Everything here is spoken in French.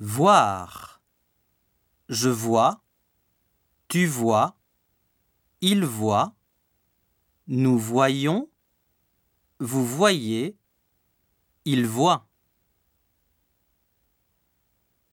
Voir. Je vois. Tu vois. Il voit. Nous voyons. Vous voyez. Il voit.